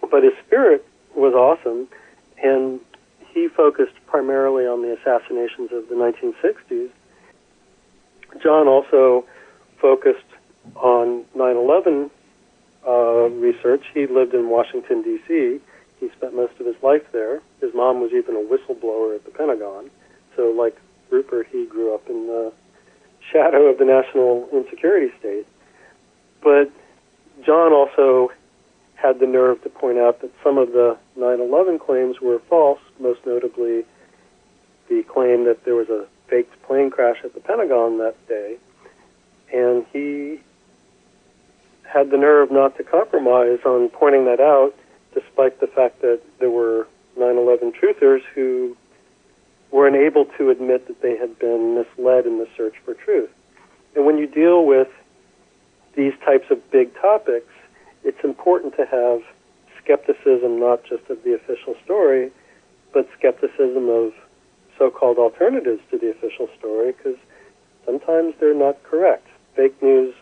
but his spirit was awesome, and he focused primarily on the assassinations of the 1960s. John also focused on 9 11 uh, research. He lived in Washington, D.C., he spent most of his life there. His mom was even a whistleblower at the Pentagon. So, like Ruppert, he grew up in the shadow of the national insecurity state. But John also had the nerve to point out that some of the 9 11 claims were false, most notably the claim that there was a faked plane crash at the Pentagon that day. And he had the nerve not to compromise on pointing that out despite the fact that there were 9/11 truthers who were unable to admit that they had been misled in the search for truth. And when you deal with these types of big topics, it's important to have skepticism not just of the official story, but skepticism of so-called alternatives to the official story because sometimes they're not correct. Fake news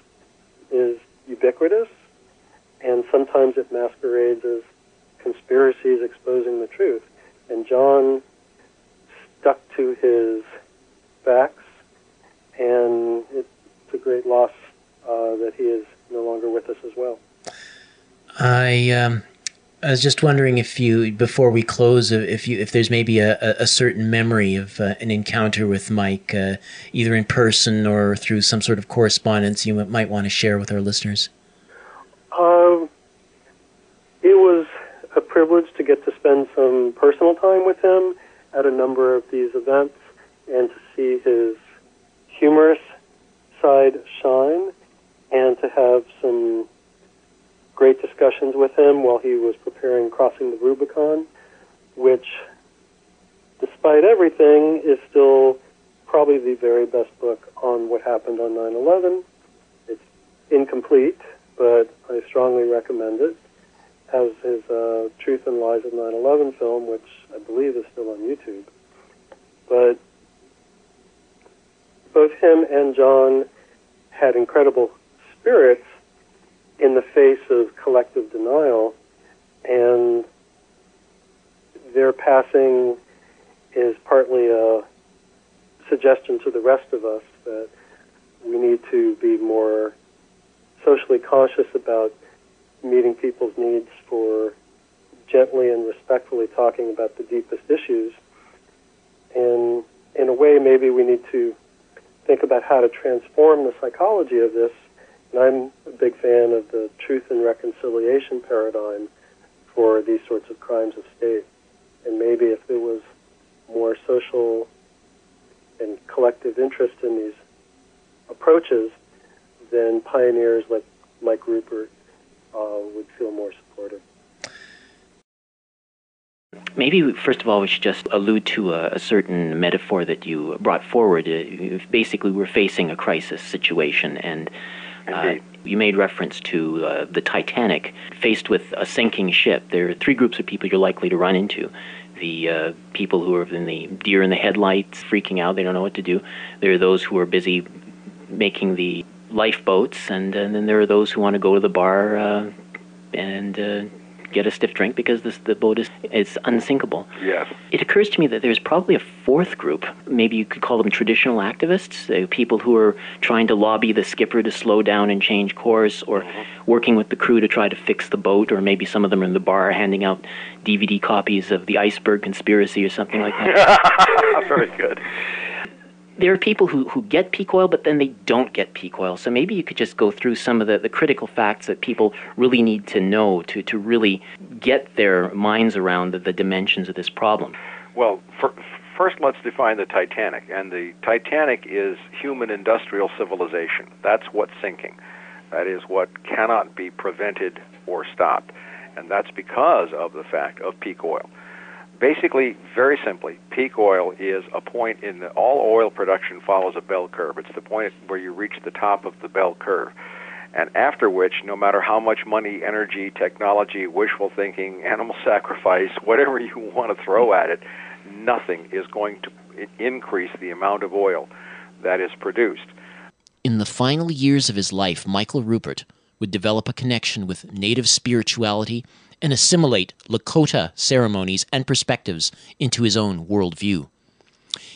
is ubiquitous, and sometimes it masquerades as conspiracies exposing the truth. And John stuck to his facts, and it's a great loss uh, that he is no longer with us as well. I um, I was just wondering if you, before we close, if you, if there's maybe a, a certain memory of uh, an encounter with Mike, uh, either in person or through some sort of correspondence, you might want to share with our listeners. Uh, it was a privilege to get to spend some personal time with him at a number of these events and to see his humorous side shine and to have some great discussions with him while he was preparing Crossing the Rubicon, which, despite everything, is still probably the very best book on what happened on 9 11. It's incomplete, but I strongly recommend it has his uh, Truth and Lies of 9/11 film, which I believe is still on YouTube. But both him and John had incredible spirits in the face of collective denial, and their passing is partly a suggestion to the rest of us that we need to be more socially conscious about meeting people's needs for gently and respectfully talking about the deepest issues. And in a way, maybe we need to think about how to transform the psychology of this. And I'm big fan of the truth and reconciliation paradigm for these sorts of crimes of state. And maybe if there was more social and collective interest in these approaches, then pioneers like Mike Ruppert uh, would feel more supported. Maybe, first of all, we should just allude to a, a certain metaphor that you brought forward. Uh, basically, we're facing a crisis situation, and uh, you made reference to uh, the Titanic. Faced with a sinking ship, there are three groups of people you're likely to run into. The uh, people who are in the deer in the headlights, freaking out, they don't know what to do. There are those who are busy making the lifeboats, and, and then there are those who want to go to the bar uh, and uh, get a stiff drink because this, the boat is it's unsinkable. Yes. It occurs to me that there's probably a fourth group. Maybe you could call them traditional activists, uh, people who are trying to lobby the skipper to slow down and change course, or mm-hmm. working with the crew to try to fix the boat, or maybe some of them are in the bar handing out DVD copies of the Iceberg Conspiracy or something like that. *laughs* Very good there are people who, who get peak oil, but then they don't get peak oil. So maybe you could just go through some of the, the critical facts that people really need to know to, to really get their minds around the, the dimensions of this problem. Well, for, first let's define the Titanic. And the Titanic is human industrial civilization. That's what's sinking. That is what cannot be prevented or stopped. And that's because of the fact of peak oil basically, very simply, peak oil is a point in the, all oil production follows a bell curve. It's the point where you reach the top of the bell curve. And after which, no matter how much money, energy, technology, wishful thinking, *laughs* animal sacrifice, whatever you want to throw at it, nothing is going to increase the amount of oil that is produced. In the final years of his life, Michael Ruppert would develop a connection with native spirituality and assimilate Lakota ceremonies and perspectives into his own worldview.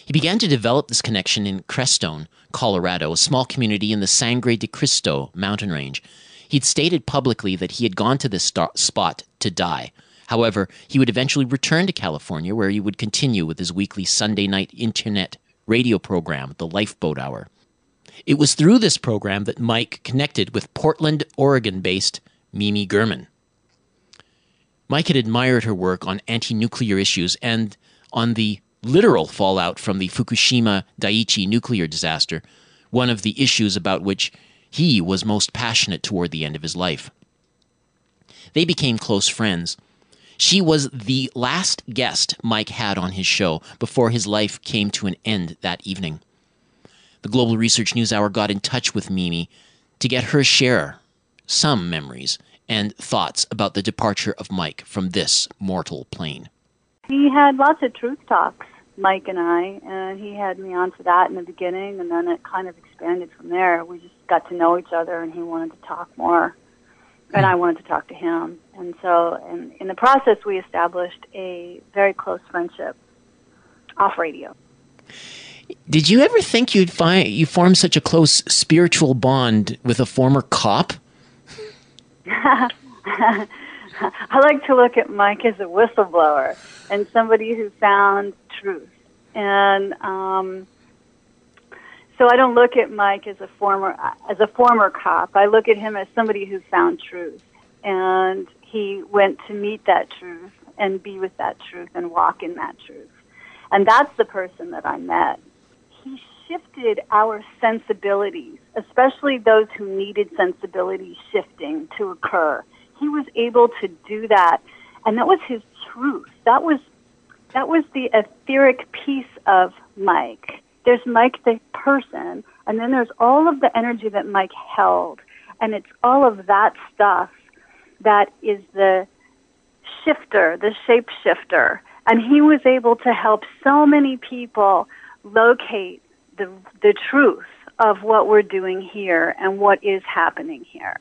He began to develop this connection in Crestone, Colorado, a small community in the Sangre de Cristo mountain range. He'd stated publicly that he had gone to this spot to die. However, he would eventually return to California, where he would continue with his weekly Sunday night internet radio program, The Lifeboat Hour. It was through this program that Mike connected with Portland, Oregon based Mimi German. Mike had admired her work on anti nuclear issues and on the literal fallout from the Fukushima Daiichi nuclear disaster, one of the issues about which he was most passionate toward the end of his life. They became close friends. She was the last guest Mike had on his show before his life came to an end that evening. The Global Research News Hour got in touch with Mimi to get her share some memories and thoughts about the departure of Mike from this mortal plane. He had lots of truth talks, Mike and I, and he had me on for that in the beginning, and then it kind of expanded from there. We just got to know each other, and he wanted to talk more, and I wanted to talk to him. And so, in, in the process, we established a very close friendship off radio. Did you ever think you'd find you form such a close spiritual bond with a former cop? *laughs* I like to look at Mike as a whistleblower and somebody who found truth. And um, so I don't look at Mike as a former as a former cop. I look at him as somebody who found truth, and he went to meet that truth and be with that truth and walk in that truth. And that's the person that I met. Shifted our sensibilities, especially those who needed sensibility shifting to occur. He was able to do that, and that was his truth. That was that was the etheric piece of Mike. There's Mike the person, and then there's all of the energy that Mike held, and it's all of that stuff that is the shifter, the shapeshifter. And he was able to help so many people locate the, the truth of what we're doing here and what is happening here.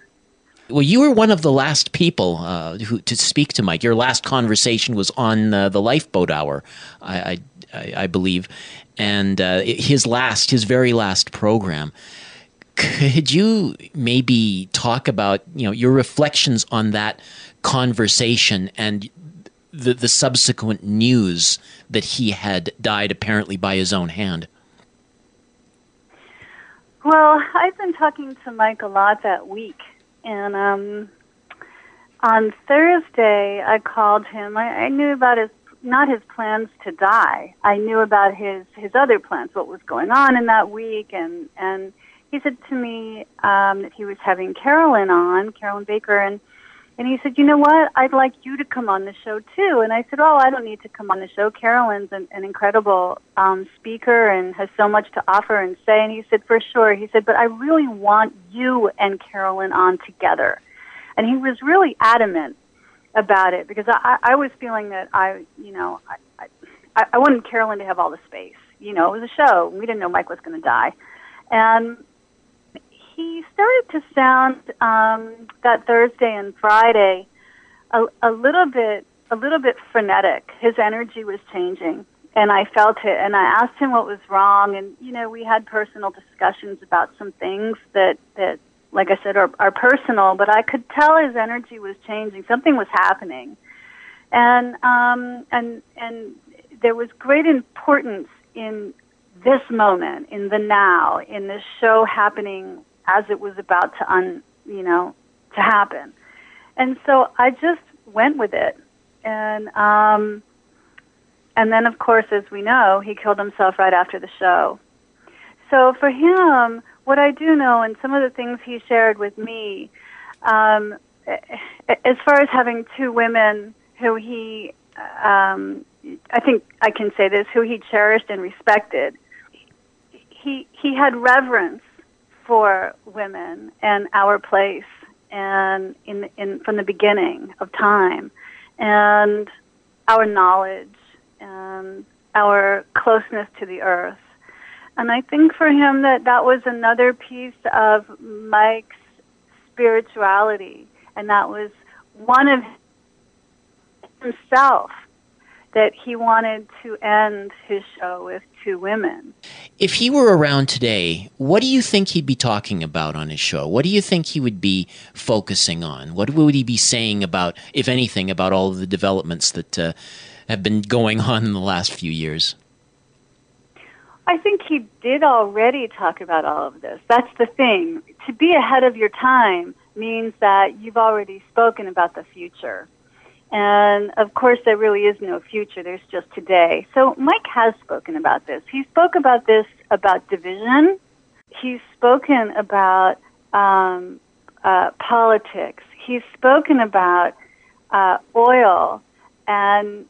Well, you were one of the last people uh, who, to speak to Mike. Your last conversation was on uh, the Lifeboat Hour, I, I, I believe, and uh, his last, his very last program. could you maybe talk about you know your reflections on that conversation and the the subsequent news that he had died apparently by his own hand? Well, I've been talking to Mike a lot that week, and um, on Thursday I called him. I, I knew about his not his plans to die. I knew about his his other plans, what was going on in that week, and and he said to me um, that he was having Carolyn on, Carolyn Baker, and and he said, you know what? I'd like you to come on the show too. And I said, oh, I don't need to come on the show. Carolyn's an, an incredible um, speaker and has so much to offer and say. And he said, for sure. He said, but I really want you and Carolyn on together. And he was really adamant about it because I, I was feeling that I, you know, I, I, I wanted Carolyn to have all the space. You know, it was a show. We didn't know Mike was going to die. And he started to sound um, that Thursday and Friday a, a little bit a little bit frenetic. His energy was changing, and I felt it. And I asked him what was wrong, and you know we had personal discussions about some things that that, like I said, are, are personal. But I could tell his energy was changing. Something was happening, and um, and and there was great importance in this moment, in the now, in this show happening as it was about to un, you know, to happen. And so I just went with it. And um and then of course as we know, he killed himself right after the show. So for him, what I do know and some of the things he shared with me um as far as having two women who he um I think I can say this, who he cherished and respected. He he had reverence for women and our place and in in from the beginning of time. And our knowledge and our closeness to the earth. And i think for him that that was another piece of mike's spirituality. And that was one of himself that he wanted to end his show with two women. If he were around today, what do you think he'd be talking about on his show? What do you think he would be focusing on? What would he be saying about, if anything, about all of the developments that uh, have been going on in the last few years? I think he did already talk about all of this. That's the thing. To be ahead of your time means that you've already spoken about the future. And of course, there really is no future. There's just today. So Mike has spoken about this. He spoke about this about division. He's spoken about um, uh, politics. He's spoken about uh, oil and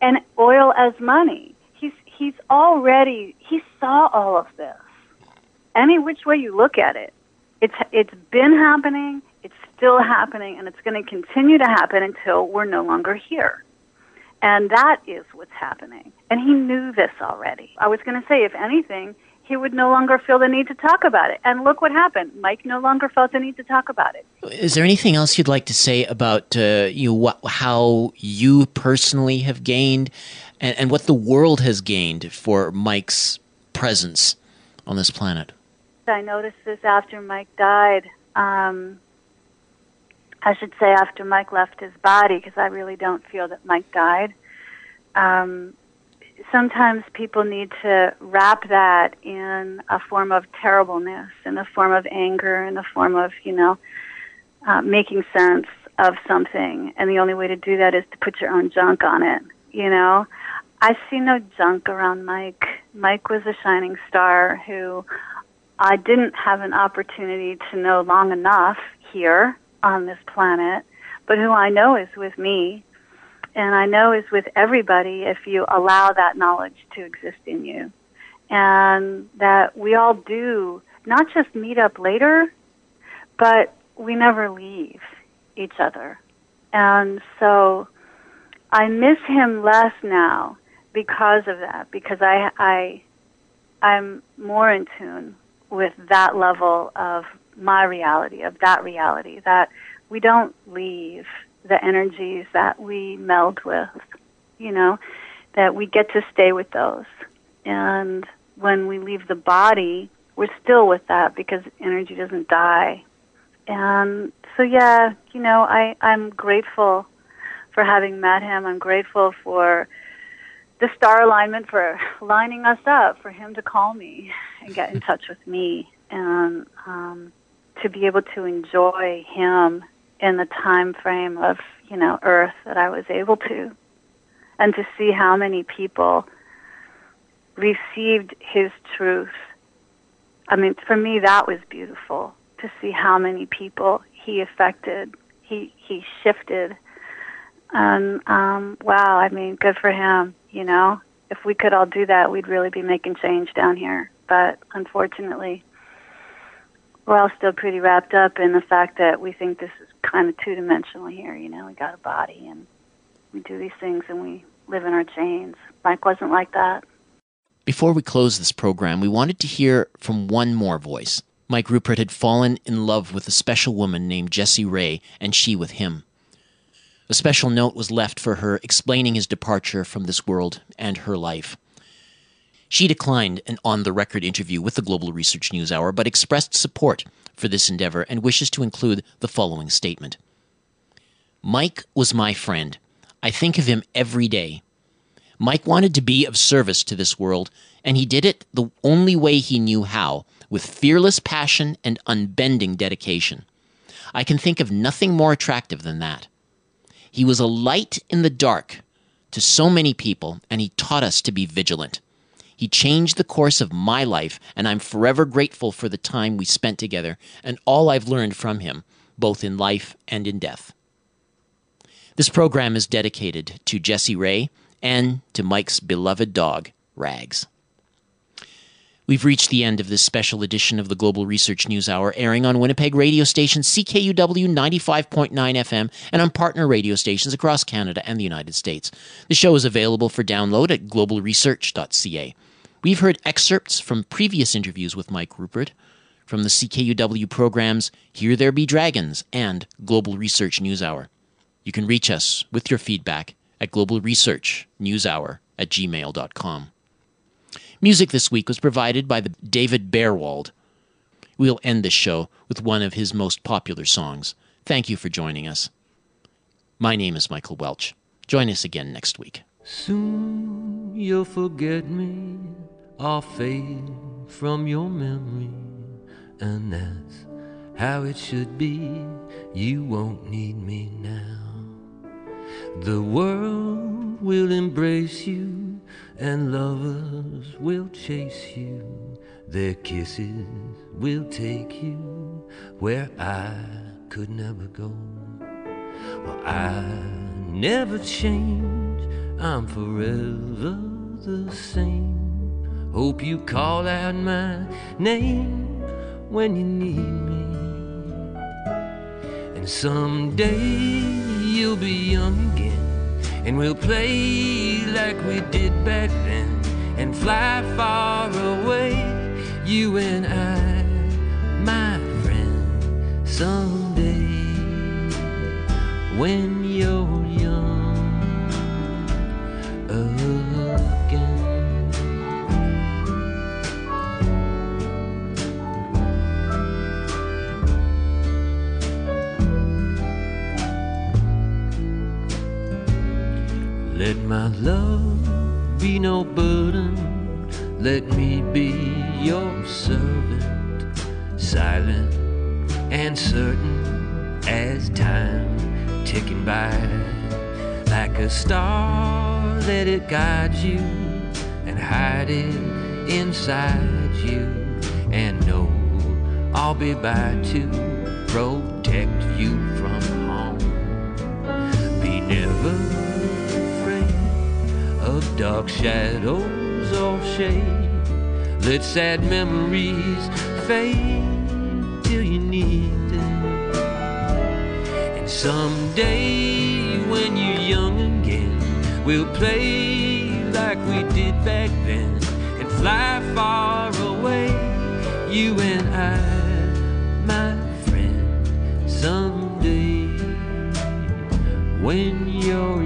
and oil as money. He's he's already he saw all of this. Any which way you look at it, it's it's been happening still happening, and it's going to continue to happen until we're no longer here. And that is what's happening. And he knew this already. I was going to say, if anything, he would no longer feel the need to talk about it. And look what happened. Mike no longer felt the need to talk about it. Is there anything else you'd like to say about uh, you what, how you personally have gained and, and what the world has gained for Mike's presence on this planet? I noticed this after Mike died. Um, I should say after Mike left his body, because I really don't feel that Mike died. Um, sometimes people need to wrap that in a form of terribleness, in a form of anger, in a form of, you know, uh, making sense of something. And the only way to do that is to put your own junk on it, you know? I see no junk around Mike. Mike was a shining star who I didn't have an opportunity to know long enough here on this planet, but who I know is with me, and I know is with everybody if you allow that knowledge to exist in you. And that we all do not just meet up later, but we never leave each other. And so I miss him less now because of that, because I, I, I'm more in tune with that level of my reality, of that reality, that we don't leave the energies that we meld with, you know, that we get to stay with those. And when we leave the body, we're still with that because energy doesn't die. And so, yeah, you know, I, I'm grateful for having met him. I'm grateful for the star alignment for *laughs* lining us up, for him to call me and get in touch with me, and um, to be able to enjoy him in the time frame of, you know, Earth that I was able to, and to see how many people received his truth. I mean, for me, that was beautiful to see how many people he affected, he he shifted, and um, wow, I mean, good for him. You know, if we could all do that, we'd really be making change down here. But unfortunately, we're all still pretty wrapped up in the fact that we think this is kind of two dimensional here. You know, we got a body and we do these things and we live in our chains. Mike wasn't like that. Before we close this program, we wanted to hear from one more voice. Mike Ruppert had fallen in love with a special woman named Jessie Ray, and she with him. A special note was left for her explaining his departure from this world and her life. She declined an on the record interview with the Global Research News Hour, but expressed support for this endeavor and wishes to include the following statement Mike was my friend. I think of him every day. Mike wanted to be of service to this world, and he did it the only way he knew how, with fearless passion and unbending dedication. I can think of nothing more attractive than that. He was a light in the dark to so many people, and he taught us to be vigilant. He changed the course of my life, and I'm forever grateful for the time we spent together and all I've learned from him, both in life and in death. This program is dedicated to Jesse Ray and to Mike's beloved dog, Rags. We've reached the end of this special edition of the Global Research News Hour, airing on Winnipeg radio station CKUW 95.9 FM and on partner radio stations across Canada and the United States. The show is available for download at globalresearch.ca. We've heard excerpts from previous interviews with Mike Ruppert from the CKUW programs Here There Be Dragons and Global Research News Hour. You can reach us with your feedback at globalresearchnewshour at gmail.com. Music this week was provided by the David Bearwald. We'll end this show with one of his most popular songs. Thank you for joining us. My name is Michael Welch. Join us again next week. Soon you'll forget me or fade from your memory, and that's how it should be. You won't need me now. The world will embrace you, and lovers will chase you. Their kisses will take you where I could never go. Well, I never change, I'm forever the same. Hope you call out my name when you need me. And someday you'll be young again, and we'll play like we did back then, and fly far away, you and I, my friend, someday when no burden. Let me be your servant, silent and certain as time ticking by. Like a star, let it guide you and hide it inside you. And know I'll be by to protect you from harm. Be never dark shadows all shade. Let sad memories fade till you need them. And someday when you're young again, we'll play like we did back then and fly far away, you and I, my friend, someday when you're